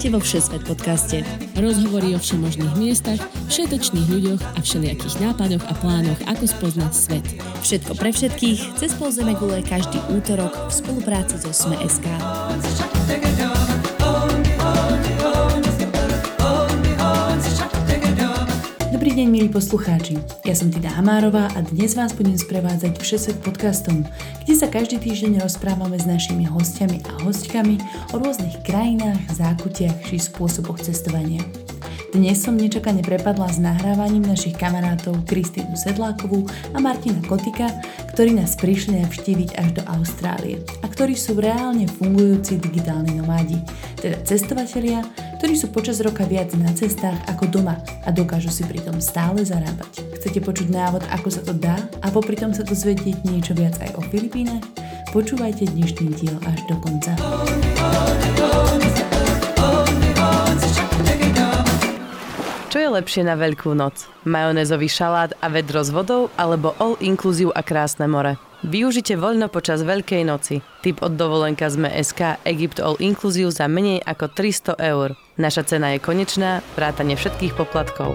Vítajte vo Všesvet podcaste. Rozhovory o všemožných miestach, všetečných ľuďoch a všelijakých nápadoch a plánoch, ako spoznať svet. Všetko pre všetkých, cez pol gule každý útorok v spolupráci so Sme.sk. deň, milí poslucháči. Ja som Tina Hamárová a dnes vás budem sprevádzať Všesvet podcastom, kde sa každý týždeň rozprávame s našimi hostiami a hostkami o rôznych krajinách, zákutiach či spôsoboch cestovania. Dnes som nečakane prepadla s nahrávaním našich kamarátov Kristínu Sedlákovú a Martina Kotika, ktorí nás prišli navštíviť až do Austrálie a ktorí sú reálne fungujúci digitálni nomádi, teda cestovatelia, ktorí sú počas roka viac na cestách ako doma a dokážu si pritom stále zarábať. Chcete počuť návod, ako sa to dá a popri tom sa dozvedieť niečo viac aj o Filipínach? Počúvajte dnešný diel až do konca. Čo je lepšie na Veľkú noc? Majonézový šalát a vedro s vodou alebo all inclusive a krásne more? Využite voľno počas Veľkej noci. Typ od dovolenka sme SK Egypt All Inclusive za menej ako 300 eur. Naša cena je konečná, vrátane všetkých poplatkov.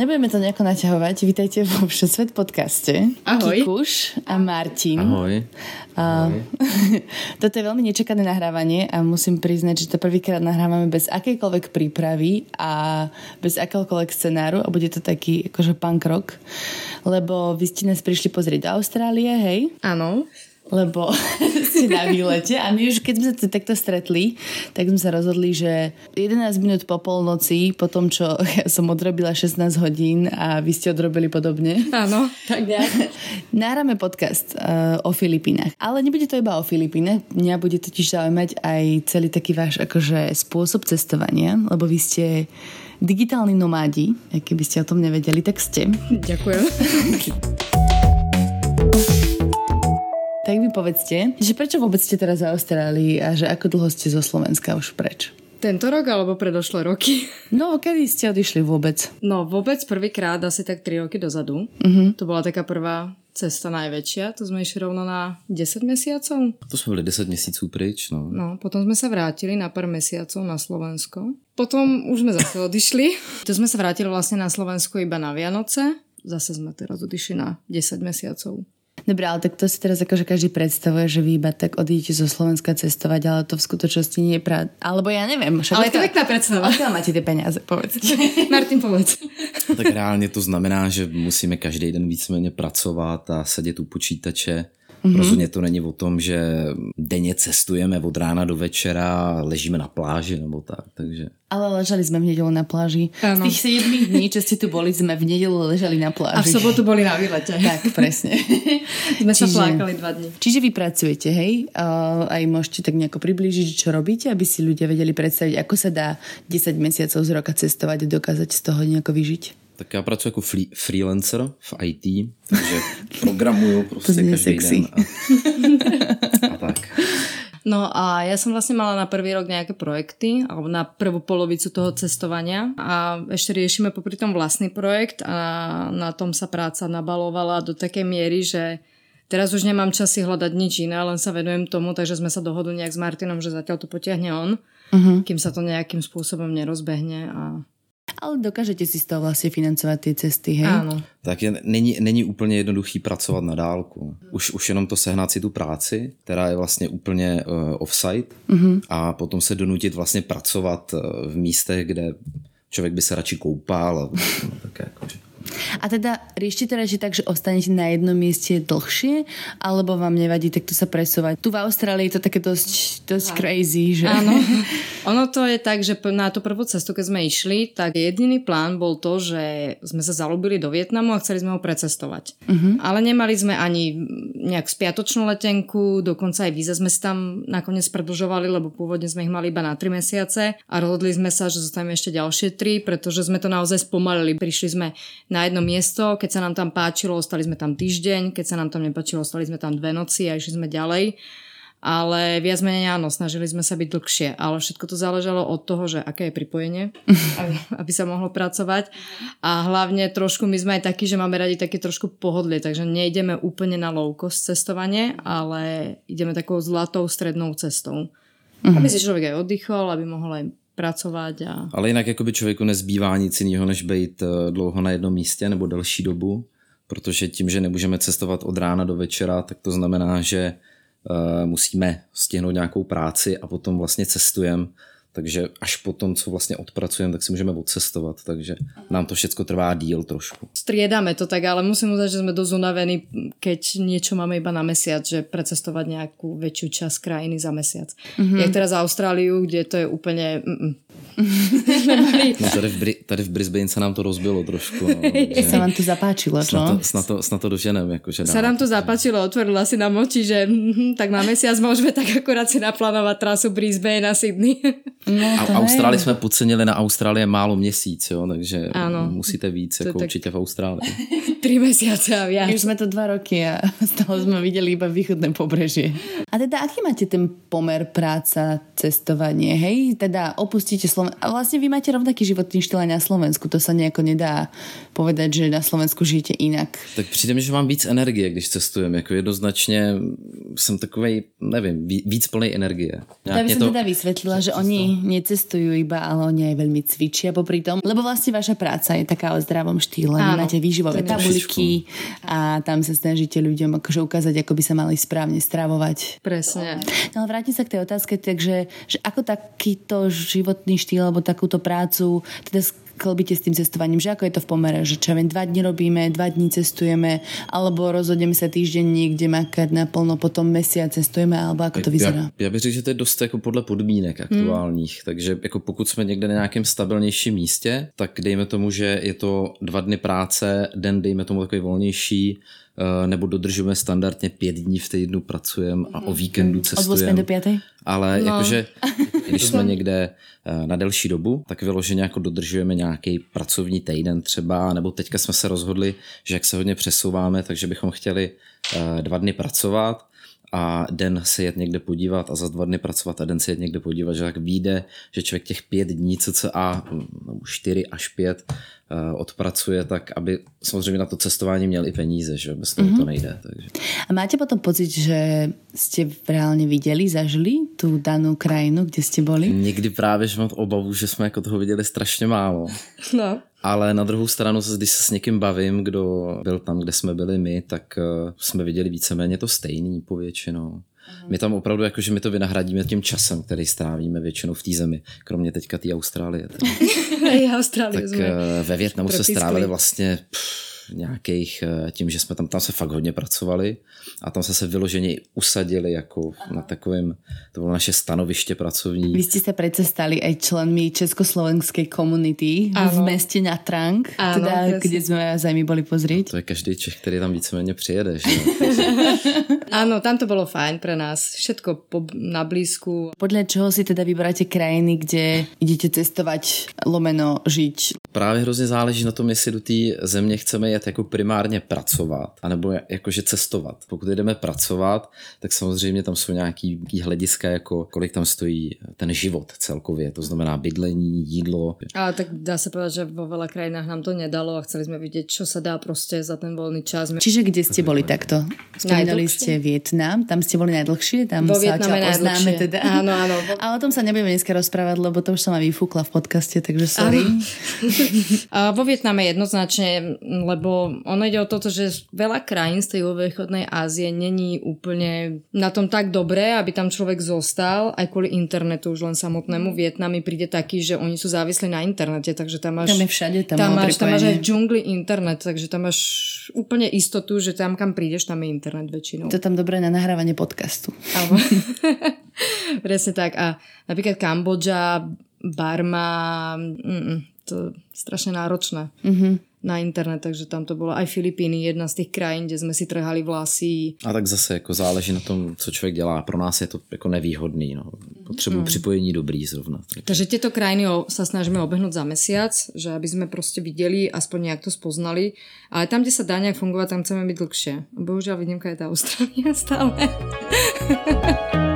Nebudeme to nejako naťahovať. Vítajte vo Všesvet podcaste. Ahoj. Kikuš a Martin. Ahoj. Uh, toto je veľmi nečakané nahrávanie a musím priznať, že to prvýkrát nahrávame bez akejkoľvek prípravy a bez akéhokoľvek scenáru a bude to taký akože punk rock, lebo vy ste nás prišli pozrieť do Austrálie, hej? Áno lebo ste na výlete a my už keď sme sa takto stretli, tak sme sa rozhodli, že 11 minút po polnoci, po tom, čo ja som odrobila 16 hodín a vy ste odrobili podobne. Áno, tak ja. Nahráme podcast uh, o Filipínach. Ale nebude to iba o Filipínach, mňa bude totiž zaujímať aj celý taký váš akože spôsob cestovania, lebo vy ste digitálni nomádi, keby ste o tom nevedeli, tak ste. Ďakujem. Tak mi povedzte, že prečo vôbec ste teraz v Austrálii a že ako dlho ste zo Slovenska už preč? Tento rok alebo predošlé roky? No, kedy ste odišli vôbec? No, vôbec prvýkrát asi tak 3 roky dozadu. Uh-huh. To bola taká prvá cesta najväčšia. To sme išli rovno na 10 mesiacov. To sme boli 10 mesiacov preč, no. No, potom sme sa vrátili na pár mesiacov na Slovensko. Potom už sme zase odišli. to sme sa vrátili vlastne na Slovensko iba na Vianoce. Zase sme teraz odišli na 10 mesiacov. Dobre, ale tak to si teraz akože každý predstavuje, že vy iba tak odídete zo Slovenska cestovať, ale to v skutočnosti nie je pravda. Alebo ja neviem. ale je to pekná predstava. Odkiaľ máte tie peniaze, povedzte. Martin, povedz. Tak reálně to znamená, že musíme každý den víceméně pracovat a sedět u počítače Mm-hmm. Rozhodně to není o tom, že denně cestujeme od rána do večera, ležíme na pláži nebo tak, takže... Ale ležali sme v nedelu na pláži. Ano. Z tých 7 dní, čo ste tu boli, sme v nedelu ležali na pláži. A v sobotu boli na výlete. Tak, presne. sme čiže, sa plákali dva dní. Čiže vy pracujete, hej? Uh, aj môžete tak nejako priblížiť, čo robíte, aby si ľudia vedeli predstaviť, ako sa dá 10 mesiacov z roka cestovať a dokázať z toho nejako vyžiť. Tak já pracuji jako free, freelancer v IT, takže programuju prostě to každý sexy. den. A, a tak. No a ja som vlastne mala na prvý rok nejaké projekty, alebo na prvú polovicu toho cestovania a ešte riešime popri tom vlastný projekt a na tom sa práca nabalovala do takej miery, že teraz už nemám čas si hľadať nič iné, len sa venujem tomu, takže sme sa dohodli nejak s Martinom, že zatiaľ to potiahne on, uh-huh. kým sa to nejakým spôsobom nerozbehne a ale dokážete si z toho vlastně financovat ty cesty, hej? Áno. Tak je, není, není úplně jednoduchý pracovat na dálku. Už, už jenom to sehnat si tu práci, která je vlastně úplně uh, offsite mm-hmm. a potom se donutit vlastně pracovat uh, v místech, kde člověk by se radši koupal. A, no, tak jako, že a teda riešte teda, že tak, že ostanete na jednom mieste dlhšie, alebo vám nevadí takto sa presovať? Tu v Austrálii je to také dosť, dosť crazy, že? Áno. Ono to je tak, že na tú prvú cestu, keď sme išli, tak jediný plán bol to, že sme sa zalúbili do Vietnamu a chceli sme ho precestovať. Uh-huh. Ale nemali sme ani nejak spiatočnú letenku, dokonca aj víza sme si tam nakoniec predlžovali, lebo pôvodne sme ich mali iba na 3 mesiace a rozhodli sme sa, že zostaneme ešte ďalšie 3, pretože sme to naozaj spomalili. Prišli sme na jedno miesto, keď sa nám tam páčilo, ostali sme tam týždeň, keď sa nám tam nepáčilo, ostali sme tam dve noci a išli sme ďalej. ale viac menej áno, snažili sme sa byť dlhšie, ale všetko to záležalo od toho, že aké je pripojenie, aby, aby sa mohlo pracovať a hlavne trošku my sme aj takí, že máme radi také trošku pohodlie, takže nejdeme úplne na low cost cestovanie, ale ideme takou zlatou strednou cestou. Mm-hmm. Aby si človek aj oddychol, aby mohol aj pracovat. A... Ale jinak by člověku nezbývá nic jiného, než být eh, dlouho na jednom místě nebo delší dobu, protože tím, že nemůžeme cestovat od rána do večera, tak to znamená, že uh, musíme stihnout nějakou práci a potom vlastně cestujeme takže až po tom, co vlastně odpracujeme, tak si můžeme odcestovat, takže nám to všechno trvá díl trošku. Striedame to tak, ale musím uznať, že sme dosť unavení, keď niečo máme iba na mesiac, že precestovať nejakú väčšiu časť krajiny za mesiac. Mm-hmm. Jak teraz Austráliu, kde to je úplne... no tady v, Bri- tady v Brisbane sa nám to rozbilo trošku. No, sa vám to zapáčilo, čo? Snad to, snad to, snad to doženem. Akože sa nám to zapáčilo, otvorila si nám oči, že mm, tak na mesiac môžeme tak akorát si naplánovať trasu Brisbane a Sydney. No, a Austrálii jsme podcenili na Austrálie málo měsíc, jo, takže ano. musíte víc, jako tak... určitě v Austrálii. Tri mesiace a viac. Už sme to dva roky a toho sme videli iba východné pobrežie. A teda aký máte ten pomer práca, cestovanie, hej? Teda opustíte Slovensko. A vlastne vy máte rovnaký životný štýl aj na Slovensku. To sa nejako nedá povedať, že na Slovensku žijete inak. Tak přijde mi, že mám víc energie, když cestujem. Jako jednoznačně jsem takovej, nevím, víc plnej energie. Ja by som to... teda vysvetlila, že oni necestujú iba, ale oni aj veľmi cvičia popri tom, lebo vlastne vaša práca je taká o zdravom štýle. Áno, máte výživové tabuľky a tam sa snažíte ľuďom akože ukázať, ako by sa mali správne stravovať. Presne. No ale vrátim sa k tej otázke, takže že ako takýto životný štýl alebo takúto prácu, teda klbíte s tým cestovaním, že ako je to v pomere, že čo viem, dva dní robíme, dva dní cestujeme, alebo rozhodneme sa týždeň niekde makať naplno, potom mesiac cestujeme, alebo ako to vyzerá? Já, já bych řekl, že to je dost jako podle podmínek aktuálních, hmm. takže jako pokud jsme někde na nějakém stabilnějším místě, tak dejme tomu, že je to dva dny práce, den dejme tomu takový volnější, nebo dodržujeme standardně pět dní v týdnu pracujeme a o víkendu cestujeme. Od do pěty? Ale no. jakože, když jsme někde eh, na delší dobu, tak vyloženě jako dodržujeme nějaký pracovní týden třeba, nebo teďka jsme se rozhodli, že jak se hodně přesouváme, takže bychom chtěli eh, dva dny pracovat a den se jet někde podívat a za dva dny pracovat a den se jet někde podívat, že tak vyjde, že člověk těch pět dní cca, nebo čtyři až pět Eh, odpracuje, tak aby samozřejmě na to cestování měl i peníze, že bez toho mm-hmm. to mhm. nejde. Takže. A máte potom pocit, že jste reálně viděli, zažili tu danou krajinu, kde jste byli? Někdy právě, že mám obavu, že jsme jako toho viděli strašně málo. No. Ale na druhou stranu, když se s někým bavím, kdo byl tam, kde jsme byli my, tak uh, jsme viděli víceméně to stejný povětšinou. My tam opravdu jakože my to vynahradíme tím časem, který strávíme většinou v té zemi, kromě teďka té Austrálie. Austrálie tak eh, ve Větnamu se strávili vlastně pff, nějakých, eh, tím, že jsme tam, tam se fakt hodně pracovali a tam se se vyloženě usadili jako Aha. na takovém, to bylo naše stanoviště pracovní. Vy jste se přece stali i členmi československé komunity v městě Natrank, ano, teda, kde jsme za nimi byli pozrieť. To je každý Čech, který tam víceméně přijede. Že? Áno, tam to bolo fajn pre nás. Všetko po, na blízku. Podľa čoho si teda vyberáte krajiny, kde idete cestovať, lomeno žiť? Právě hrozně záleží na tom, jestli do té země chceme jet jako primárně pracovat, anebo jakože cestovat. Pokud jdeme pracovat, tak samozřejmě tam jsou nějaký, hlediska, jako kolik tam stojí ten život celkově, to znamená bydlení, jídlo. A tak dá se povedať, že vo veľa krajinách nám to nedalo a chceli sme vidieť, čo sa dá prostě za ten voľný čas. Čiže kde ste boli takto? Spomínali ste Vietnam, tam ste boli najdlhšie, tam vo sa poznáme teda. Áno, áno. A o tom sa nebudeme dneska rozprávať, lebo to už som ma vyfúkla v podcaste, takže sorry. A vo Vietname jednoznačne, lebo ono ide o toto, že veľa krajín z tej východnej Ázie není úplne na tom tak dobré, aby tam človek zostal, aj kvôli internetu už len samotnému. Vietnami príde taký, že oni sú závislí na internete, takže tam máš... Tam je všade, tam, tam máš, tam máš aj v džungli internet, takže tam máš úplne istotu, že tam kam prídeš, tam je internet väčšinou. To tam dobré na nahrávanie podcastu. Presne tak. A napríklad Kambodža, Barma, mm, to strašne náročné mm-hmm. Na internet, takže tam to bylo aj Filipíny, jedna z těch krajín, kde jsme si trhali vlasy. A tak zase jako záleží na tom, co člověk dělá. Pro nás je to jako nevýhodný. No. Potřebuji mm. připojení dobrý zrovna. Takže, tieto krajiny sa snažíme obehnúť za mesiac, že aby sme prostě viděli, aspoň nějak to spoznali. Ale tam, kde sa dá nějak fungovat, tam chceme byť dlhšie. Bohužiaľ výnimka je tá Austrália stále.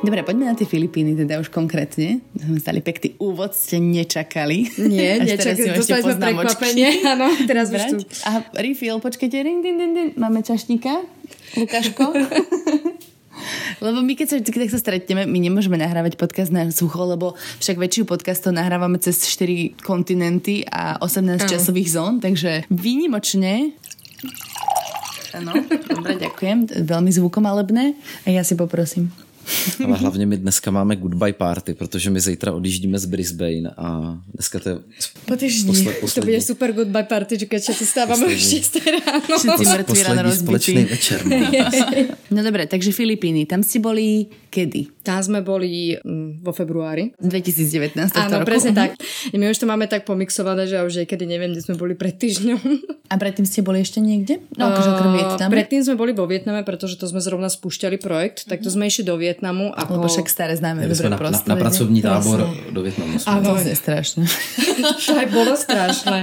Dobre, poďme na tie Filipíny, teda už konkrétne. Sme stali pekný úvod, ste nečakali. Nie, nečakali, dostali sme prekvapenie. Áno, teraz už tu. A refill, počkajte, ring, din, din, din. máme čašníka. Lukáško. Lebo my keď sa, keď sa stretneme, my nemôžeme nahrávať podcast na sucho, lebo však väčšiu podcastov nahrávame cez 4 kontinenty a 18 časových zón, takže výnimočne Áno, dobre, ďakujem. Veľmi zvukomalebné. A ja si poprosím. Ale hlavně my dneska máme goodbye party, protože my zítra odjíždíme z Brisbane a dneska to je posled, poslední. To bude super goodbye party, že keď sa stávame už 6 ráno. Všetci mŕtvi ráno večer. No. no dobre, takže Filipíny, tam ste boli kedy? Tam sme boli mm, vo februári. 2019. Áno, presne tak. My už to máme tak pomixované, že už kedy neviem, kde sme boli pred týždňom. A predtým ste boli ešte niekde? No, akože okrem Vietnamu? Predtým sme boli vo Vietname, pretože to sme zrovna spúšťali projekt, tak to sme išli do Vietnamu Vietnamu. Ako... Lebo však staré známe dobre na, na, na pracovní tábor Prosím. do Vietnamu. To je strašné. to aj bolo strašné.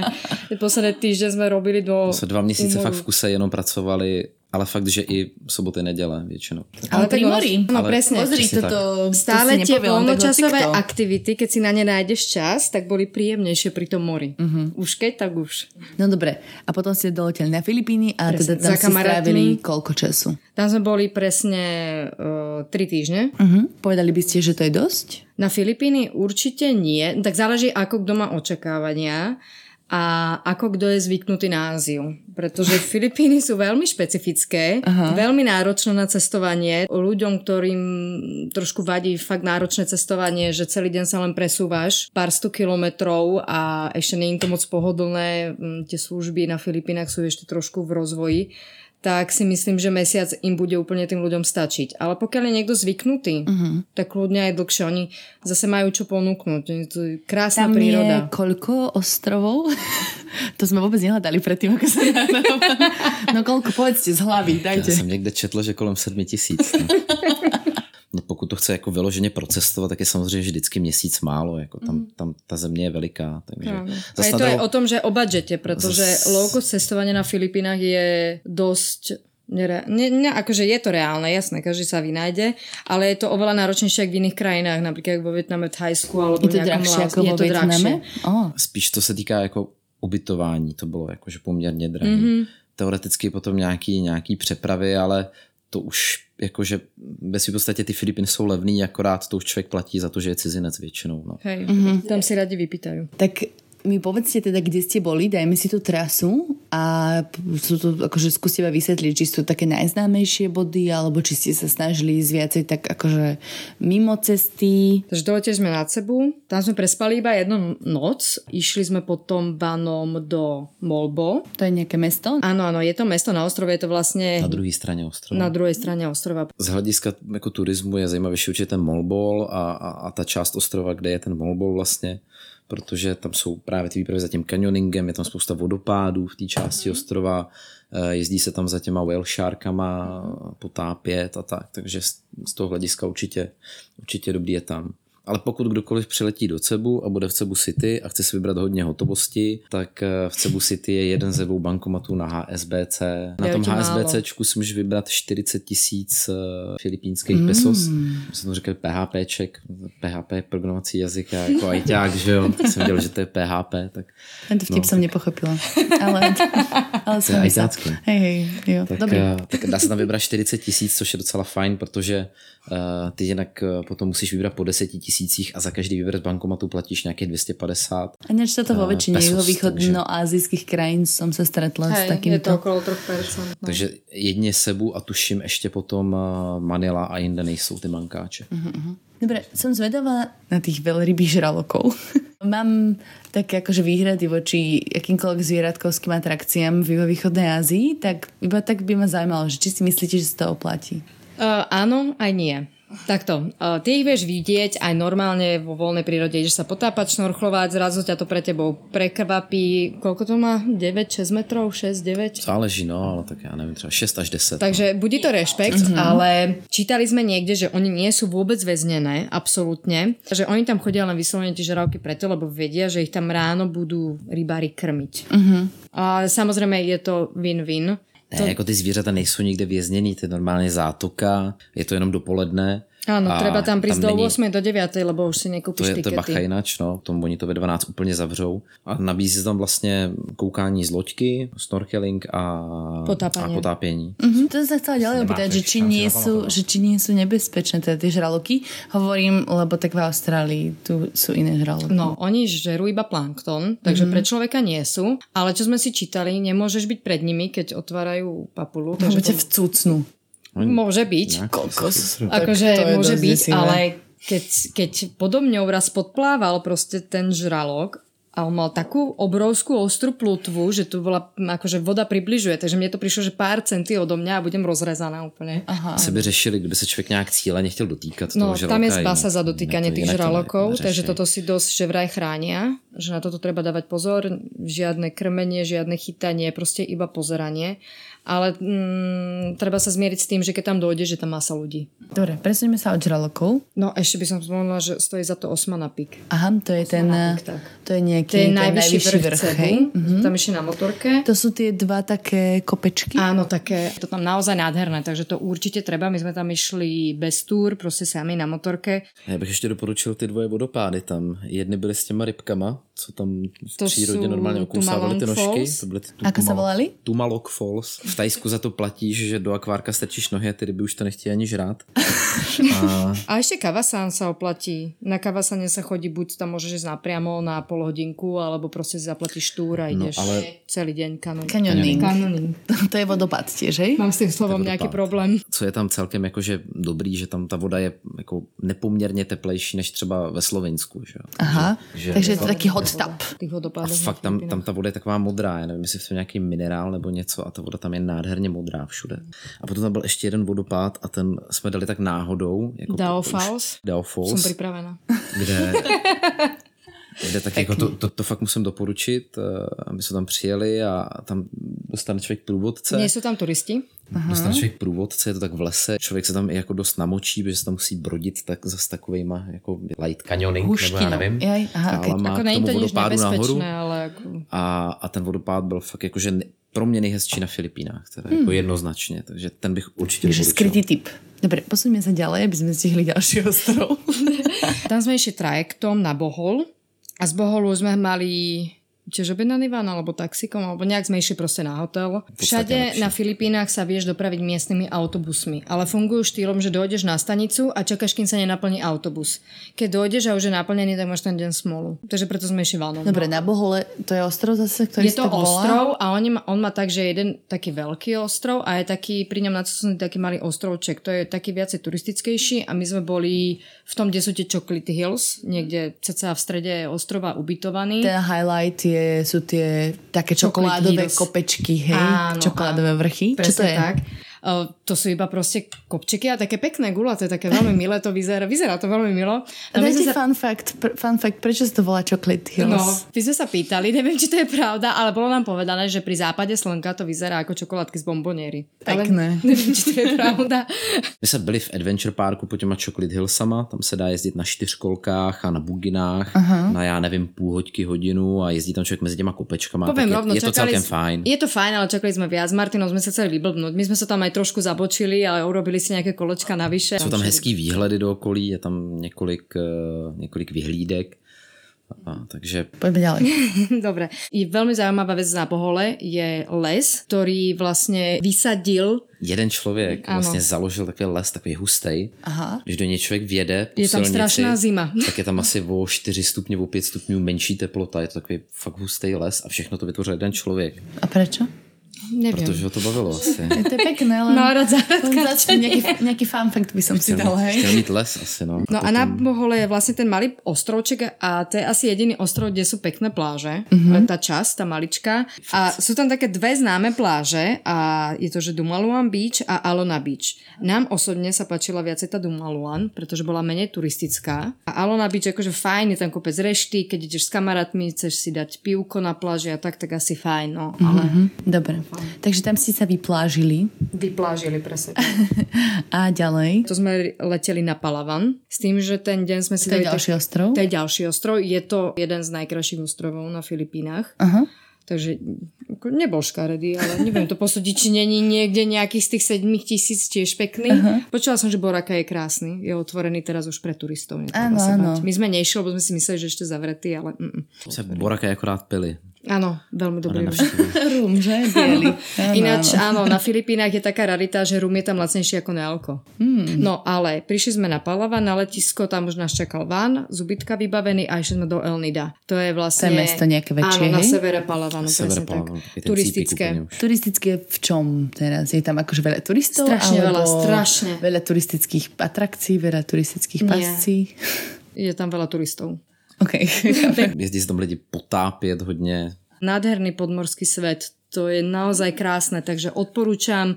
Posledné týždne sme robili do... Se dva měsíce fakt v kuse jenom pracovali ale fakt, že i soboty, nedele většinou. Ale, ale pri mori. No ale presne. Pozri, toto, Stále tie voľnočasové aktivity, keď si na ne nájdeš čas, tak boli príjemnejšie pri tom mori. Uh-huh. Už keď, tak už. No dobre. A potom ste doleteli na Filipíny a presne. teda tam Za si strávili koľko času? Tam sme boli presne uh, 3 týždne. Uh-huh. Povedali by ste, že to je dosť? Na Filipíny určite nie. Tak záleží, ako kto má očakávania a ako kto je zvyknutý na Áziu. Pretože Filipíny sú veľmi špecifické, Aha. veľmi náročné na cestovanie. Ľuďom, ktorým trošku vadí fakt náročné cestovanie, že celý deň sa len presúvaš pár sto kilometrov a ešte nie je to moc pohodlné. Tie služby na Filipínach sú ešte trošku v rozvoji tak si myslím, že mesiac im bude úplne tým ľuďom stačiť. Ale pokiaľ je niekto zvyknutý, uh-huh. tak ľudia aj dlhšie. Oni zase majú čo ponúknuť. To je krásna Tam príroda. je koľko ostrovov? to sme vôbec nehľadali predtým, ako sa No koľko, povedzte z hlavy, dajte. Ja som niekde četl, že kolem 7 tisíc. No. Pokud to chce jako vyloženě procestovat, tak je samozřejmě vždycky měsíc málo, jako tam, mm. tam ta země je veliká. Takže no. A je to aj o tom, že o budžete, pretože zas... low cost cestovanie na Filipínach je dosť Nere- ne, ne, akože je to reálne, jasné, každý sa vynájde, ale je to oveľa náročnejšie ako v iných krajinách, napríklad vo Vietname, Thajsku alebo je to drahšie ako je to drahšie. Oh. Spíš to se týká jako ubytování, to bylo jakože poměrně drahé. Mm-hmm. Teoreticky potom nějaký, nějaký přepravy, ale to už jakože ve v podstatě ty Filipiny jsou levný, akorát to už člověk platí za to, že je cizinec většinou. No. Hej, mm-hmm. tam si radi vypýtajú. Tak mi povedzte teda, kde ste boli, dajme si tú trasu a sú to, akože skúste vysvetliť, či sú také najznámejšie body, alebo či ste sa snažili ísť viacej tak akože mimo cesty. Takže doleteli sme na Cebu, tam sme prespali iba jednu noc, išli sme potom vanom do Molbo. To je nejaké mesto? Áno, áno, je to mesto na ostrove, je to vlastne... Na druhej strane ostrova. Na druhej strane ostrova. Z hlediska jako turismu je zajímavější určitě ten Molbol a, a, a ta část ostrova, kde je ten Molbol vlastně protože tam jsou právě ty výpravy za tím canioningem, je tam spousta vodopádů v té části mm. ostrova, eh, jezdí se tam za těma whale sharkama potápět a tak, takže z toho hlediska určitě, určitě dobrý je tam ale pokud kdokoliv přiletí do Cebu a bude v Cebu City a chce si vybrat hodně hotovosti, tak eh, v Cebu City je jeden ze dvou bankomatů na HSBC. Na tom HSBCčku si můžeš vybrat 40 tisíc eh, filipínských mm. pesos. My jsme to říkali PHPček, PHP programovací jazyk, a jako ajťák, že jo. Tak jsem věděl, že to je PHP. Tak, Tento vtip no, jsem nepochopila. Ale, ale to je ajťácky. Hej, hej, jo, tak, dobrý. Eh, tak dá se tam vybrat 40 tisíc, což je docela fajn, protože uh, ty jinak potom musíš vybrat po 10 tisíc tisících a za každý výber z bankomatu platíš nějakých 250. A než to vo väčšine východnoazijských krajín som sa stretla Hej, s takýmto. je to okolo 3%. No. Takže jedně Sebu a tuším ještě potom eh, Manila a jinde nejsou ty bankáče. Uh-huh. Dobre, som zvedavá na tých veľrybých žralokov. Mám také akože výhrady voči akýmkoľvek zvieratkovským atrakciám v východnej Ázii, tak iba tak by ma zaujímalo, že či si myslíte, že sa to oplatí? Uh, áno, aj nie. Takto, uh, ty ich vieš vidieť aj normálne vo voľnej prírode, ideš sa potápať, šnorchlovať, zrazu ťa to pre tebou prekvapí. Koľko to má? 9, 6 metrov? 6, 9? Záleží, no, ale tak ja neviem, třeba 6 až 10. Takže no. budí to rešpekt, mm-hmm. ale čítali sme niekde, že oni nie sú vôbec väznené, absolútne. Že oni tam chodia len vyslovene tie žraloky preto, lebo vedia, že ich tam ráno budú rybári krmiť. Mm-hmm. A samozrejme je to win-win ne, to... jako ty zvířata nejsou nikde vězněný, to je normálně zátoka, je to jenom dopoledne Áno, A treba tam prísť tam do není- 8 do 9, lebo už si To nekúpiš to je bacha tikety. inač, no, tomu oni to ve 12 úplně zavřou. A nabízí se tam vlastně koukání z loďky, snorkeling a Potápanie. A potápění. Mhm. To som sa chcela ďalej opýtať, že či nie, sú, že či nie sú nebezpečné teda tie žraloky. Hovorím, lebo tak v Austrálii tu sú iné žraloky. No, oni žerú iba plankton, takže Mhm. pre človeka nie sú, ale čo sme si čítali, nemôžeš byť pred nimi, keď otvárajú papulu. Takže Takže ťa vcucnú. Môže byť. Kokos. Akože môže byť, desivé. ale keď, keď podo mňou raz podplával proste ten žralok a on mal takú obrovskú ostrú plutvu, že tu bola, akože voda približuje, takže mne to prišlo, že pár centy odo mňa a budem rozrezaná úplne. Aha. Asi by řešili, kdyby se člověk nějak cíleně chtěl dotýkat No, toho žraloka. tam je spása za dotýkanie tých žralokov, takže toto si dosť že vraj chránia, že na toto treba dávať pozor, žiadne krmenie, žiadne chytanie, proste iba pozeranie. Ale mm, treba sa zmieriť s tým, že keď tam dojde, že tam masa ľudí. Dobre, presunieme sa od žralokov. No ešte by som spomenula, že stojí za to osma na pik. Aha, to je ten, Osmanapik, tak. to je nejaký To je ten najvyšší vrch, hej? cebu. Mm-hmm. Tam ešte na motorke. To sú tie dva také kopečky. Áno, také, to tam naozaj nádherné, takže to určite treba. My sme tam išli bez túr, proste sami na motorke. Já bych ještě doporučil ty dvoje vodopády tam. Jedny byly s těma rybkama, co tam v To normálně okousávaly ty Tumalong nožky. To byly ty Ako sa volali? Tumalog Falls. V Tajsku za to platíš, že do akvárka strčíš nohy a ty ryby už to nechtějí ani žrát. A A ešte Kavasan sa oplatí. Na Kavasane sa chodí, buď tam môžeš ísť napriamo na pol hodinku, alebo proste si zaplatíš túr a ideš ale- celý deň kanon. Canyoning. Canyoning. To je vodopád tiež, hej? Mám s tým slovom nejaký problém. co je tam celkem jakože dobrý, že tam ta voda je jako nepoměrně teplejší než třeba ve Slovensku. Že? Aha, Že- takže je to taký hot tub. A fakt tam, tam ta voda je taková modrá, já nevím, jestli v tom nějaký minerál nebo něco a ta voda tam je nádherně modrá všude. A potom tam byl ještě jeden vodopád a ten jsme dali tak náhodou. Jako Dao Falls. Dao Falls, pripravená. kde, kde tak jako to, to, to, fakt musím doporučit, eh, aby jsme tam přijeli a tam dostane člověk průvodce. Sú tam turisti. Dostane člověk průvodce, je to tak v lese, člověk se tam i jako dost namočí, protože se tam musí brodit tak za s takovejma jako light canyoning, nebo já nevím. Jaj, aha, okay. skálama Ako k tomu to vodopádu nahoru. ale ako... A, a ten vodopád byl fakt jakože ne- pro mě nejhezčí na Filipínách, teda jako jednoznačně, takže ten bych určitě Takže skrytý tip. Dobre, posuňme sa ďalej, aby sme stihli ďalší ostrov. Tam sme išli trajektom na Bohol a z Boholu sme mali tiež objednaný van alebo taxikom, alebo nejak sme išli proste na hotel. Všade na Filipínach sa vieš dopraviť miestnymi autobusmi, ale fungujú štýlom, že dojdeš na stanicu a čakáš, kým sa nenaplní autobus. Keď dojdeš a už je naplnený, tak máš ten deň smolu. Takže preto sme išli vanom. Dobre, na Bohole, to je ostrov zase, ktorý Je to volá? ostrov a on má, on má tak, že jeden taký veľký ostrov a je taký, pri ňom nadsúsený taký malý ostrovček. To je taký viacej turistickejší a my sme boli v tom, kde sú tie Chocolate Hills, niekde cca v strede ostrova ubytovaní. Ten highlight je, sú tie také čokoládové kopečky, hej? Áno, čokoládové vrchy. Čo to Presne je? tak. To sú iba proste kopčeky a také pekné gula, to je také veľmi milé, to vyzerá, vyzerá to veľmi milo. A No, dajte sme sa- fun fact, pr- fun fact, prečo sa to volá Chocolate Hills? No, my sme sa pýtali, neviem, či to je pravda, ale bolo nám povedané, že pri západe slnka to vyzerá ako čokoládky z bomboniery. Pekné. Ale neviem, či to je pravda. My jsme byli v Adventure Parku po těma Chocolate Hillsama, tam se dá jezdit na čtyřkolkách a na buginách, Aha. na já nevím půl hoďky, hodinu a jezdí tam člověk mezi těma kopečkama. Poviem tak rovno, je, je to celkem fajn. Je to fajn, ale čakali sme viac. S Martinom sme sa chceli vyblbnúť. My sme sa tam aj trošku zabočili, ale urobili si nejaké koločka navyše. Jsou tam hezký výhledy do okolí, je tam několik, eh, několik vyhlídek. A, takže Poďme ďalej. Dobre. Je veľmi zaujímavá vec na Bohole je les, ktorý vlastne vysadil jeden člověk Ano. vlastně založil takový les, takový hustej. Aha. Když do něj člověk vjede po Je tam silnici, strašná zima. tak je tam asi o 4 stupně, o 5 stupňů menší teplota. Je to takový fakt hustý les a všechno to vytvořil jeden člověk. A prečo? Neviem. Protože ho to bavilo asi. To je pekné, len zase nejaký, nejaký fun fact by som si dal, hej? chtěl mít les asi, no. No a na Bohole je vlastne ten malý ostrovček a to je asi jediný ostrov, kde sú pekné pláže. Mhm. Mm-hmm. Tá časť, tá malička. A sú tam také dve známe pláže a je to, že Dumaluan Beach a Alona Beach. Nám osobne sa páčila viacej tá Dumaluan, pretože bola menej turistická. A Alona Beach akože fajn, je tam kopec rešty, keď ideš s kamarátmi, chceš si dať pivko na pláži a tak, tak asi fajn, no. Ale Mhm, Dobre. Takže tam ste sa vyplážili vyplážili presne. a ďalej. To sme leteli na Palavan s tým, že ten deň sme si To je ďalší tak- ostrov? To je ďalší ostrov. Je to jeden z najkrajších ostrovov na Filipínach. Aha. Takže nebol škaredý, ale neviem to posúdiť, či není niekde nejakých z tých 7 tisíc tiež pekný. Uh-huh. Počula som, že Boraka je krásny. Je otvorený teraz už pre turistov. Áno, áno. My sme nešli, lebo sme si mysleli, že ešte zavretý, ale... Mm, Boraka je akorát pili. Áno, veľmi dobrý rum. rum, že? Bielý. Ináč, áno, na Filipínach je taká rarita, že rum je tam lacnejší ako nealko. Hmm. No, ale prišli sme na Palava, na letisko, tam už nás čakal van, zubitka vybavený a išli sme do El Nida. To je vlastne... To je mesto nejaké väčšie, Áno, na severe Palavanu, presne tak. Turistické. Turistické v čom teraz? Je tam akože veľa turistov? Strašne veľa, strašne. Veľa turistických atrakcií, veľa turistických pascí? Je tam veľa turistov. Okay. Jezdí se tam lidi potápět hodně. Nádherný podmorský svet, to je naozaj krásne, takže odporúčam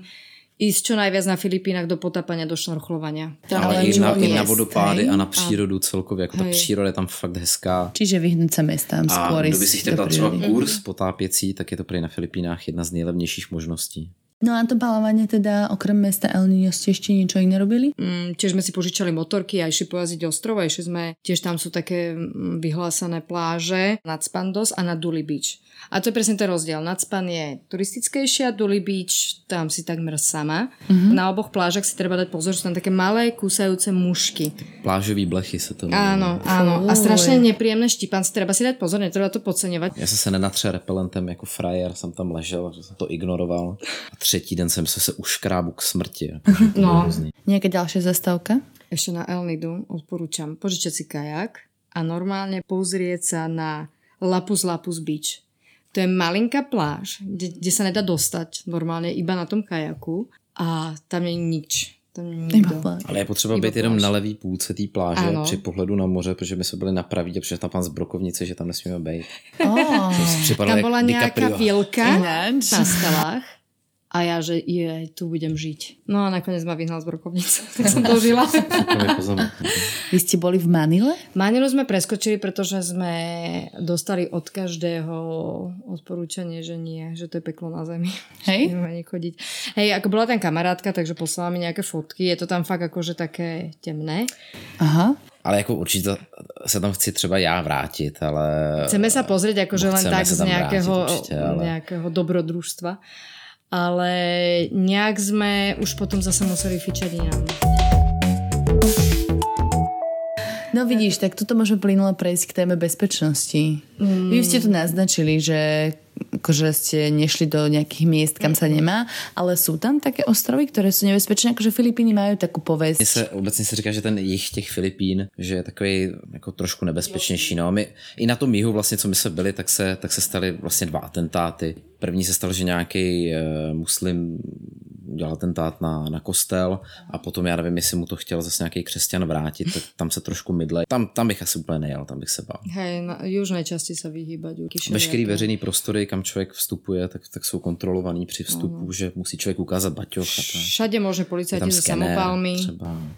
ísť čo najviac na Filipínach do potápania, do šnorchlovania. Ale i na, i na vodopády a na přírodu celkově, jako ta příroda je tam fakt hezká. Čiže vyhnúť sa mestám skôr. A kdo by si chtěl dát třeba kurz potápěcí, tak je to prý na Filipínách jedna z nejlevnějších možností. No a to palovanie teda, okrem mesta El Niño ste ešte niečo iné robili? Mm, tiež sme si požičali motorky a išli pojazdiť ostrov a išli sme, tiež tam sú také mm, vyhlásené pláže nad Spandos a na Duli Beach. A to je presne ten rozdiel. Nadspan je turistickejšia, Duli Beach, tam si takmer sama. Mm-hmm. Na oboch plážach si treba dať pozor, že tam také malé kúsajúce mušky. Plážový blechy sa to Áno, áno. A strašne nepríjemné štípanci. Treba si dať pozor, netreba to podceňovať. Ja som sa nenatřel repelentem jako frajer, som tam ležel, že som to ignoroval. A třetí den jsem se se uškrábu k smrti. No. Nejaká ďalšia zastávka? Ešte na El Nidu odporúčam požičať si kajak a normálne pozrieť sa na Lapus Lapus Beach. To je malinká pláž, kde, kde sa nedá dostať normálne iba na tom kajaku a tam je nič. Tam je nikto. Ale je potřeba být jenom na levý půlce té pláže ano. při pohledu na moře, protože my jsme byli na pravý a přišel tam pán z Brokovnice, že tam nesmíme být. Oh. Tam bola nejaká vilka na skalách a ja, že je, tu budem žiť. No a nakoniec ma vyhnal z brokovnice, tak som dožila. Vy ste boli v Manile? Manilu sme preskočili, pretože sme dostali od každého odporúčanie, že nie, že to je peklo na zemi. Hej? chodiť. Hej, ako bola tam kamarátka, takže poslala mi nejaké fotky, je to tam fakt akože také temné. Aha. Ale jako určitě se tam chci třeba já vrátit, ale... Chceme sa pozrieť akože len tak z nejakého, vrátiť, určite, ale... nejakého dobrodružstva ale nejak sme už potom zase museli fičať inám. No vidíš, tak toto môžeme plynulo prejsť k téme bezpečnosti. Mm. Vy ste tu naznačili, že akože ste nešli do nejakých miest, kam sa nemá, ale sú tam také ostrovy, ktoré sú nebezpečné, akože Filipíny majú takú povesť. Mně se obecně se říká, že ten jich těch Filipín, že je takový jako trošku nebezpečnější. No. My, I na tom jihu vlastně, co my jsme byli, tak se, tak se staly vlastně dva atentáty. První se stal, že nějaký uh, muslim udělal atentát na, na kostel a potom já nevím, jestli mu to chtěl zase nějaký křesťan vrátit, tak tam se trošku mydle. Tam, tam bych asi úplně nejel, tam bych se bál. Hej, na južné časti se vyhýbať. Veškerý veřejný prostory, kam člověk vstupuje, tak, tak jsou kontrolovaný při vstupu, uh-huh. že musí člověk ukázat baťoch. Všade môže policajti so samopálmi.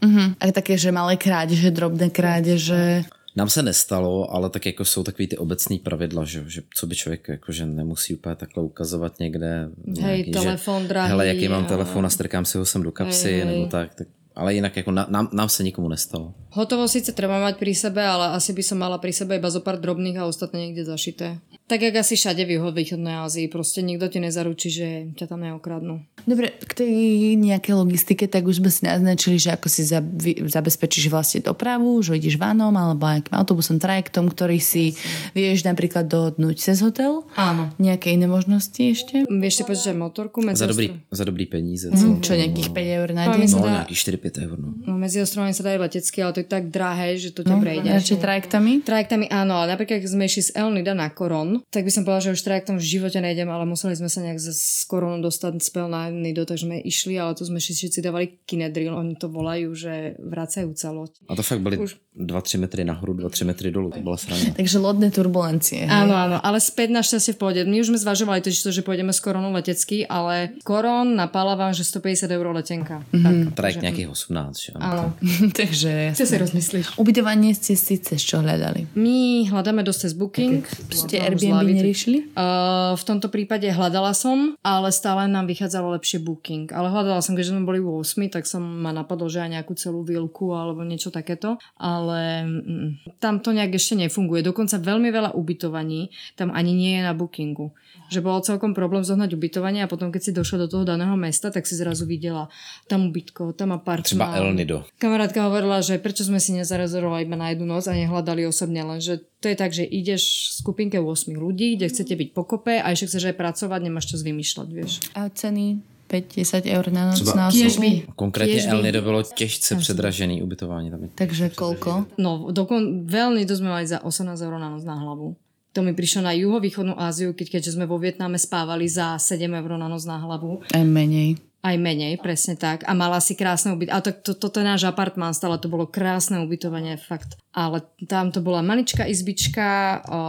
Uh-huh. A také, že malé krádeže, drobné krádeže. Nám se nestalo, ale tak jako jsou takový ty obecný pravidla, že, že co by člověk jakože nemusí úplně takhle ukazovat někde. Hej, telefon drahý. Hele, jaký mám telefon a strkám si ho sem do kapsy, hej, hej. nebo tak, tak ale inak ako na, nám, nám sa nikomu nestalo. Hotovo síce treba mať pri sebe, ale asi by som mala pri sebe iba zo pár drobných a ostatné niekde zašité. Tak jak asi všade v východnej Ázii, proste nikto ti nezaručí, že ťa tam neokradnú. Dobre, k tej nejakej logistike, tak už sme si naznačili, že ako si za, vy, zabezpečíš vlastne dopravu, že ideš vanom alebo nejakým autobusom, trajektom, ktorý si vieš napríklad dohodnúť cez hotel. Áno. Nejaké iné možnosti ešte? Vieš si požičať motorku medzi za dobrý, za dobrý peníze. Mm, čo nejakých 5 eur na deň? No, nejakých 4-5 eur. No. no medzi ostrovami sa dajú letecky, ale to je tak drahé, že to ťa no, prejde. Radšej trajektami? Trajektami áno, ale napríklad keď sme išli z Elnida na Koron, tak by som povedala, že už trajektom v živote nejdem, ale museli sme sa nejak z Koronu dostať spel na Nido, takže sme išli, ale tu sme všetci dávali kinedril, oni to volajú, že vracajúca loď. A to fakt byly už... 2-3 metry nahoru, 2-3 metry dolu, to bola sranda. Takže lodné turbulencie. Hej? Áno, áno, ale späť našťastie v pohode. My už sme zvažovali to, že pôjdeme s koronou letecky, ale koron napála vám, že 150 eur letenka. Mm-hmm. Trajek nejakých 18. Že? Áno. Takže... Čo si rozmyslíš? Ubytovanie ste si cez čo hľadali? My hľadáme dosť cez Booking. Okay. Ste Airbnb neriešili? Uh, v tomto prípade hľadala som, ale stále nám vychádzalo lepšie Booking. Ale hľadala som, keďže sme boli 8, tak som ma napadlo, že aj nejakú celú výlku alebo niečo takéto. Ale ale mm, tam to nejak ešte nefunguje. Dokonca veľmi veľa ubytovaní tam ani nie je na bookingu. Že bolo celkom problém zohnať ubytovanie a potom, keď si došla do toho daného mesta, tak si zrazu videla tam ubytko, tam apartmán. Třeba El Nido. Kamarátka hovorila, že prečo sme si nezarezervovali iba na jednu noc a nehľadali osobne, lenže to je tak, že ideš v skupinke 8 ľudí, kde chcete byť pokope a ešte chceš aj pracovať, nemáš čas vymýšľať, vieš. A ceny 5-10 eur na noc Třeba- na Tiež osobu. by. Konkrétně Tiež El by. Nido bylo těžce předražený ubytování. Tam Takže koľko? No, dokon, veľmi to sme mali za 18 eur na noc na hlavu. To mi prišlo na juhovýchodnú Áziu, keď, keďže sme vo Vietname spávali za 7 eur na noc na hlavu. Aj menej. Aj menej, presne tak. A mala si krásne ubytovanie. A to, to, toto je náš apartmán stále, to bolo krásne ubytovanie, fakt. Ale tam to bola maličká izbička, o,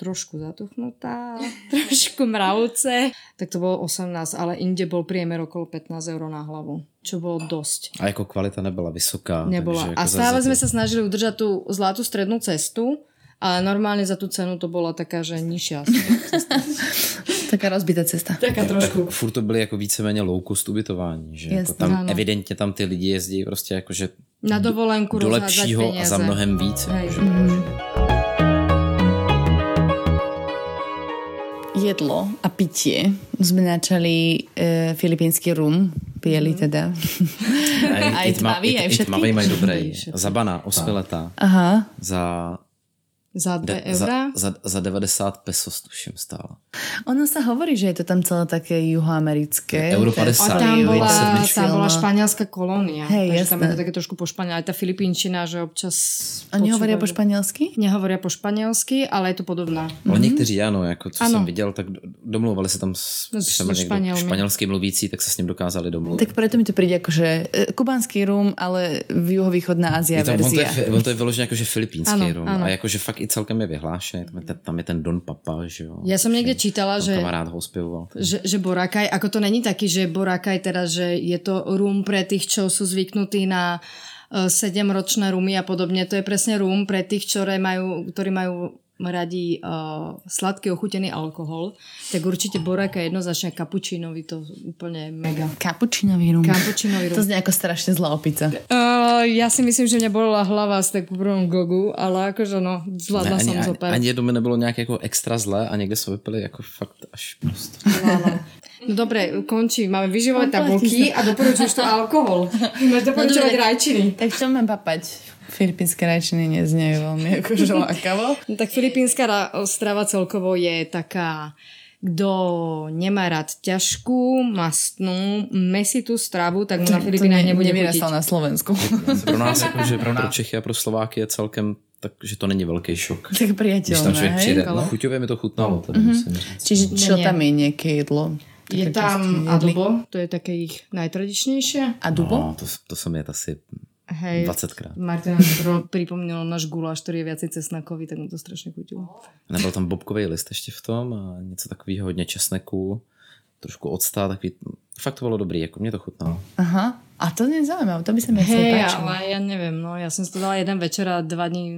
trošku zatuchnutá, trošku mravce. Tak to bolo 18, ale inde bol priemer okolo 15 eur na hlavu. Čo bolo dosť. A jako kvalita nebyla vysoká. Nebola. Takže A stále za sme sa snažili udržať tú zlatú strednú cestu, ale normálne za tú cenu to bola taká, že nižšia. Taká rozbitá cesta. taká trošku. Furt to byly jako víceméně low cost ubytování, že jako Jasně. tam Ano. evidentně tam ty lidi jezdí prostě jakože Na dovolenku do lepšího a za mnohem víc. Hej. Jedlo a pitie. Sme načali e, filipínsky rum. Pijeli teda. A Aj tmavý, aj všetky? tmavý mají dobrý. Všetky. Za bana, osmiletá. Aha. Za, Za 2 de, eurá? za, za, za 90 pesos tuším stála. Ono sa hovorí, že je to tam celé také juhoamerické. Euro To je 50. A tam bola, tam bola španielská kolónia. Hej, takže tam je to také trošku po španielsky. Aj tá filipínčina, že občas... Oni hovoria po španielsky? Nehovoria po španielsky, ale je to podobné. Ale někteří ano, jako co Ano. jsem viděl, tak do- domlouvali se tam s, No, s- španělsky mluvící, tak se s ním dokázali domluvit. Tak preto mi to príde ako, že e, kubánsky rum, ale v juhovýchodná Ázia Je to, on, to je, verzia. on to je vyložené jako, že filipínský Ano, rum. A jakože fakt i celkem je vyhlášený. Tam je ten, tam je ten Don Papa, že jo. Ja som niekde čítala, že Kamarád ho spěvoval. že, že Boracay, ako to není taký, že Boracay teraz, že je to rum pre tých, čo sú zvyknutí na 7-ročné rumy a podobne. To je presne rum pre tých, ktoré majú, ktorí majú radi uh, sladký ochutený alkohol, tak určite Boracay jednoznačne kapučínový, to úplne mega. Kapučinový rum. Kapučinový rum. To znie ako strašne zlá opica. Uh, ja si myslím, že mňa bolela hlava z tak prvom gogu, ale akože no, zvládla Ne, som ani, zo ani, jedno mi nebylo nějak jako extra zlé a někde jsme vypili jako fakt až prostě. No dobre, končí. Máme vyživové tabulky a doporučuješ to alkohol. Máš doporučovať dobre. rajčiny. Tak čo mám papať? Filipínske rajčiny neznejú veľmi akože lákavo. No, tak filipínska ra- strava celkovo je taká, kto nemá rád ťažkú, mastnú, mesitú stravu, tak mu na Filipínach nebude chutiť. na Slovensku. Pro nás jako, že pro Čechy a pro Slováky je celkem takže to není velký šok. tak Když tam priateľné, člověk hej? přijde, no chuťově mi to chutnalo. Teda říct. Čiže čo Nie. tam je nejaké jedlo? Je tam adobo, to je také ich najtradičnejšie. Adobo? No, to, to som jet asi Hej, 20 krát. Martina to pripomínalo náš guláš, ktorý je viacej cesnakový, tak mu to strašne chutilo. Nebyl tam bobkový list ještě v tom a něco takového, hodně česneku, trošku octa, takový, fakt to bylo dobrý, jako mě to chutnalo. Aha. A to nie je zaujímavé, to by sa mi páčilo. ale ja neviem, no ja som si to dala jeden večer a dva dní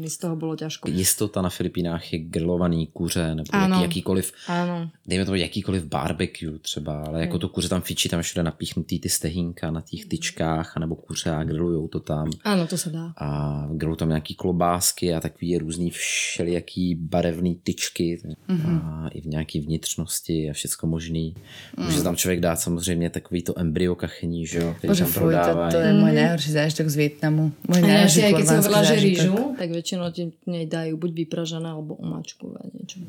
mi z toho bolo ťažko. Jistota na Filipínách je grilovaný kuře nebo Ano. jaký, jakýkoliv, Áno. dejme tomu jakýkoliv barbecue třeba, ale jako to kuře tam fičí, tam všude napíchnutý ty stehínka na těch tyčkách, nebo kuře a grillujou to tam. Áno, to sa dá. a grilují tam nějaký klobásky a takový různý všelijaký barevný tyčky mm-hmm. a i v nějaký vnitřnosti a všecko možný. Může tam člověk dát samozřejmě takový to embryo kachení, že jo, který Bože, tam fuj, to, to je môj najhorší zážitok z Vietnamu. Môj A ja najhorší aj keď kurvánsky hovorila, že rýžu, tak väčšinou ti nej dajú buď vypražané alebo omačkové, niečo.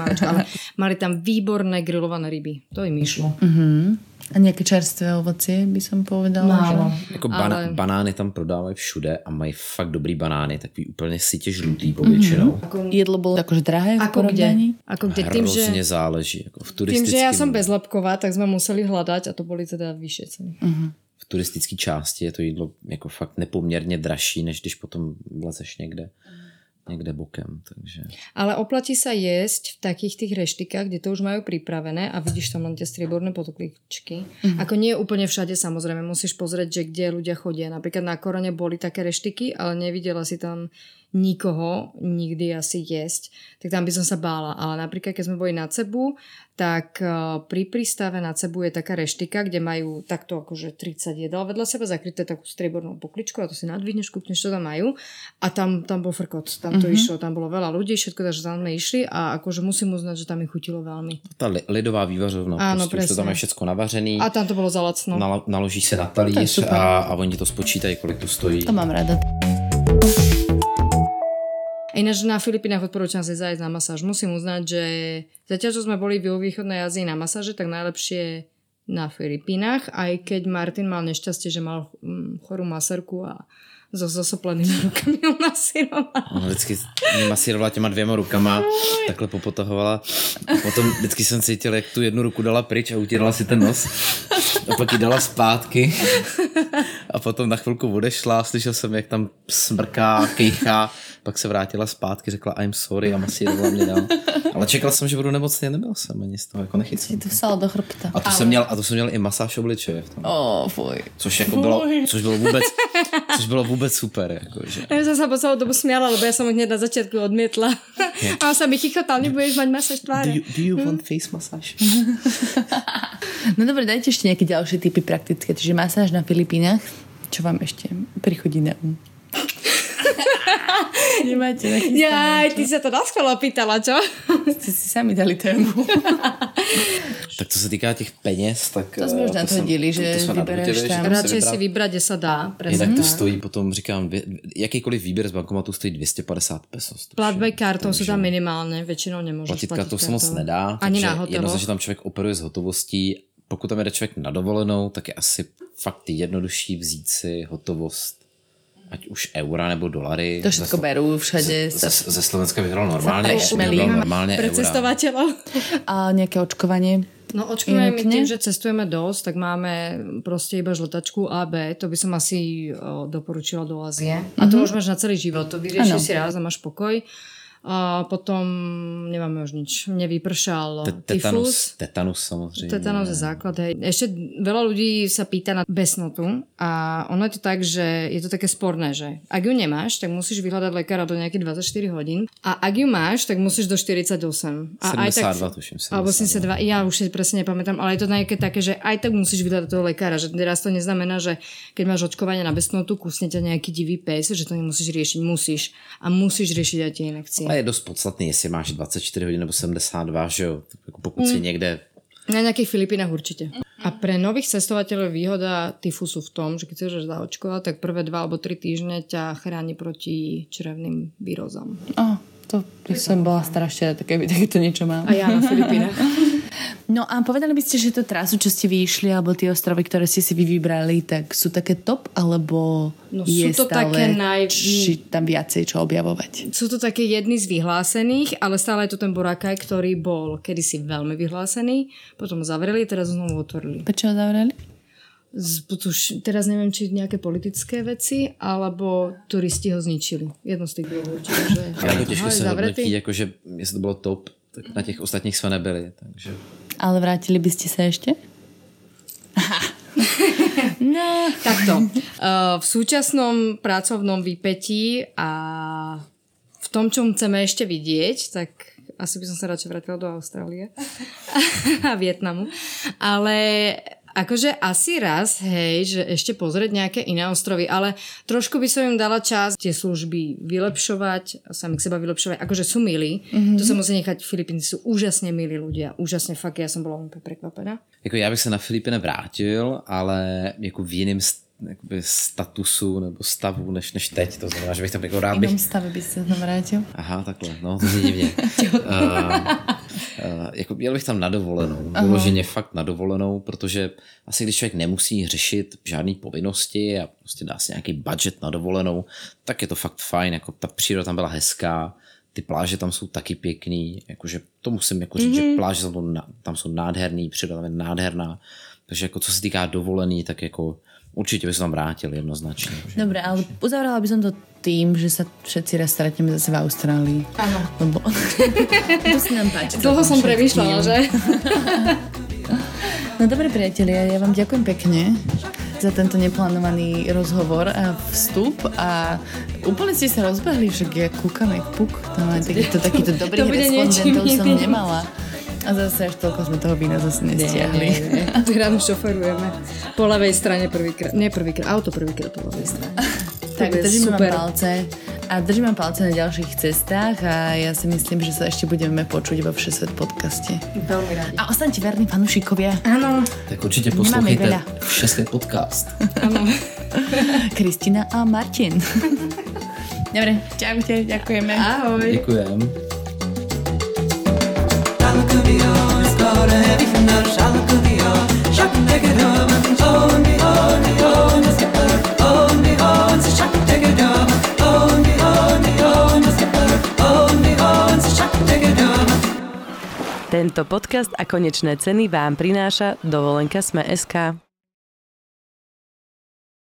Máčka, ale mali tam výborné grillované ryby. To im išlo. A nejaké čerstvé ovocie by som povedala. Málo. Že... Jako bana- Ale- banány tam prodávají všude a mají fakt dobrý banány, takový úplně sitě žlutý povětšinou. Mm-hmm. Jedlo bolo akože drahé v Ako kde? porovnaní? Ako kde? Tým, že, záleží. Jako v tým, že ja som bezlepková, tak sme museli hľadať a to boli teda vyššie ceny. v turistické části je to jídlo jako fakt nepoměrně dražší, než když potom vlezeš někde, někde bokem. Takže... Ale oplatí sa jesť v takých tých reštikách, kde to už majú pripravené a vidíš tam len tie strieborné potokličky. Mm-hmm. Ako nie je úplne všade, samozrejme, musíš pozrieť, že kde ľudia chodia. Napríklad na Korone boli také reštiky, ale nevidela si tam nikoho nikdy asi jesť, tak tam by som sa bála. Ale napríklad, keď sme boli na Cebu, tak uh, pri prístave na Cebu je taká reštika, kde majú takto akože 30 jedál vedľa seba, zakryté takú striebornú pokličku a to si nadvihneš, kúpneš, čo tam majú. A tam, tam bol frkot, tam to mm-hmm. išlo, tam bolo veľa ľudí, všetko, takže tam sme išli a akože musím uznať, že tam mi chutilo veľmi. Ta lidová vývařovna, Áno, prostě už to tam je všechno navařený. A tam to bolo za lacno. Nalo, naloží se na talíř a, a oni to spočítají, kolik to stojí. To mám rada. Ináč na Filipínach odporúčam si zajsť na masáž. Musím uznať, že zatiaľ, čo sme boli v východnej Ázii na masáže, tak najlepšie na Filipínach, aj keď Martin mal nešťastie, že mal mm, chorú maserku a so zasoplenými rukami ho masírovala. Ona vždycky mě masírovala těma dvěma rukama, takhle popotahovala. A potom vždycky jsem cítil, jak tu jednu ruku dala pryč a utírala si ten nos. A pak ji dala zpátky. A potom na chvilku odešla, slyšel jsem, jak tam smrká, kejchá. Pak se vrátila zpátky, řekla I'm sorry a masírovala mě dál. Ale čekal jsem, že budu nemocný nebyl jsem ani z toho jako nechycel. Si to vsala do chrbta. A to, jsem měl, a to jsem měl i masáž obličeje v tom. Ó, fuj. Což jako bylo, což bylo vůbec, což bylo vůbec super. Jako, že. Ja som sa po celú dobu smiala, lebo ja som ho hneď na začiatku odmietla. A on sa mi chichotal, nebudeš mať masáž Do tváre. you, do you want face massage? No dobre, dajte ešte nejaké ďalšie typy praktické. Čiže masáž na Filipínach. Čo vám ešte prichodí na um? Nemáte nachystané, Jaj, čo? ty sa to naschvalo pýtala, čo? Ste si sami dali tému. Tak co se týká těch peněz, tak... To jsme eh, už natvrdili, že jsme vybereš nadhodili, že tam. Radšej vybrat. si vybrať, kde sa dá. Jinak Presne to tak. stojí potom, říkám, dvě, jakýkoliv výběr z bankomatu stojí 250 pesos. Platby kartou sú tam minimálne, väčšinou nemôžeš Platit platiť kartou se moc nedá, Ani takže hotovo. jednoznačně tam člověk operuje s hotovostí. Pokud tam jede člověk na dovolenou, tak je asi fakt jednodušší vzít si hotovost ať už eura nebo dolary. To všetko berú všade. Ze, ze, ze Slovenska vyhral vyhral normálně Pre cestovateľov. A nejaké očkovanie. No očkujeme my tým, že cestujeme dosť, tak máme proste iba žltačku AB, to by som asi o, doporučila do Ázie. A to už máš na celý život, to vyriešiš si raz a máš pokoj. A potom nemáme už nič. Mne vypršal tyfus. Tetanus, tetanus samozřejmě. Tetanus je základ. Hej. Ešte veľa ľudí sa pýta na besnotu a ono je to tak, že je to také sporné, že ak ju nemáš, tak musíš vyhľadať lekára do nejakých 24 hodín a ak ju máš, tak musíš do 48. A aj tak, 72 tuším. alebo 72, ja už si presne nepamätám, ale je to nejaké také, že aj tak musíš vyhľadať toho lekára, že teraz to neznamená, že keď máš očkovanie na besnotu, kusne ťa nejaký divý pes, že to nemusíš riešiť, musíš. A musíš riešiť aj tie inekcie. Je dost podstatný, jestli máš 24 hodin nebo 72, že jo? Pokud si někde Na nejakých Filipínach určite. A pre nových cestovateľov je výhoda tyfusu v tom, že keď sa ideš zaočkovať, tak prvé dva alebo tri týždne ťa chráni proti črevným výrozom. Oh, to by som bola strašne rada, keby takéto niečo mám. A ja na Filipínach. No a povedali by ste, že to trasu, čo ste vyšli, alebo tie ostrovy, ktoré ste si vy vybrali, tak sú také top, alebo No, je sú to stále také naj- či tam viacej čo objavovať? Sú to také jedny z vyhlásených, ale stále je tu ten Boracay, ktorý bol kedysi veľmi vyhlásený, potom ho zavreli, teraz ho znovu otvorili. Prečo ho zavreli? Z, tuž, teraz neviem, či nejaké politické veci, alebo turisti ho zničili. Jedno z tých dvoch určite. Že, Aha, je se zavretý. hodnotí, jakože jestli to bylo top, tak na těch ostatních jsme nebyli, takže... Ale vrátili by ste sa ešte? no, Takto. Uh, v súčasnom pracovnom výpetí a v tom, čo chceme ešte vidieť, tak asi by som sa radšej vrátila do Austrálie a Vietnamu. Ale akože asi raz, hej, že ešte pozrieť nejaké iné ostrovy, ale trošku by som im dala čas tie služby vylepšovať, sami k seba vylepšovať, akože sú milí, mm-hmm. to sa musí nechať, Filipíny sú úžasne milí ľudia, úžasne, fakt, ja som bola úplne prekvapená. Jako já bych se na Filipiny vrátil, ale jako v jiném st- jakoby statusu nebo stavu než, než teď. To znamená, že bych tam jako rád v bych... inom stave by sa tam vrátil? Aha, takhle, no, to zní divně. uh, jako jel bych tam na dovolenou, vyloženě fakt na dovolenou, protože asi když člověk nemusí řešit žádný povinnosti a prostě dá si nějaký budget na dovolenou, tak je to fakt fajn, jako ta příroda tam byla hezká, ty pláže tam jsou taky pěkný, jakože to musím jako říct, mm-hmm. že pláže tam, tam jsou nádherný, příroda tam je nádherná, takže jako co se týká dovolený, tak jako určitě bych se tam vrátil jednoznačně. že- Dobre, ale uzavrala by som to tým, že sa všetci raz stretneme zase v Austrálii. Áno. Lebo to si nám páči. Dlho som všetkým. premýšľala, že? No dobre priatelia, ja vám ďakujem pekne za tento neplánovaný rozhovor a vstup a úplne ste sa rozbehli, však ja kúkam jak puk. To má takýto, takýto dobrý To bude respondentov som nemala. A zase až toľko sme toho vína zase nestiahli. Ráno šoferujeme. Po ľavej strane prvýkrát. Nie prvýkrát, auto prvýkrát po ľavej strane. Tak bude držím vám super. palce a držím vám palce na ďalších cestách a ja si myslím, že sa ešte budeme počuť vo Všesvet podcaste. Veľmi radi. A ostaňte verní fanúšikovia. Áno. Tak určite veľa. Všesvet podcast. Áno. Kristina a Martin. Dobre, čaute, ďakujeme. Ahoj. Děkujem. Tento podcast a konečné ceny vám prináša dovolenka Sme.sk.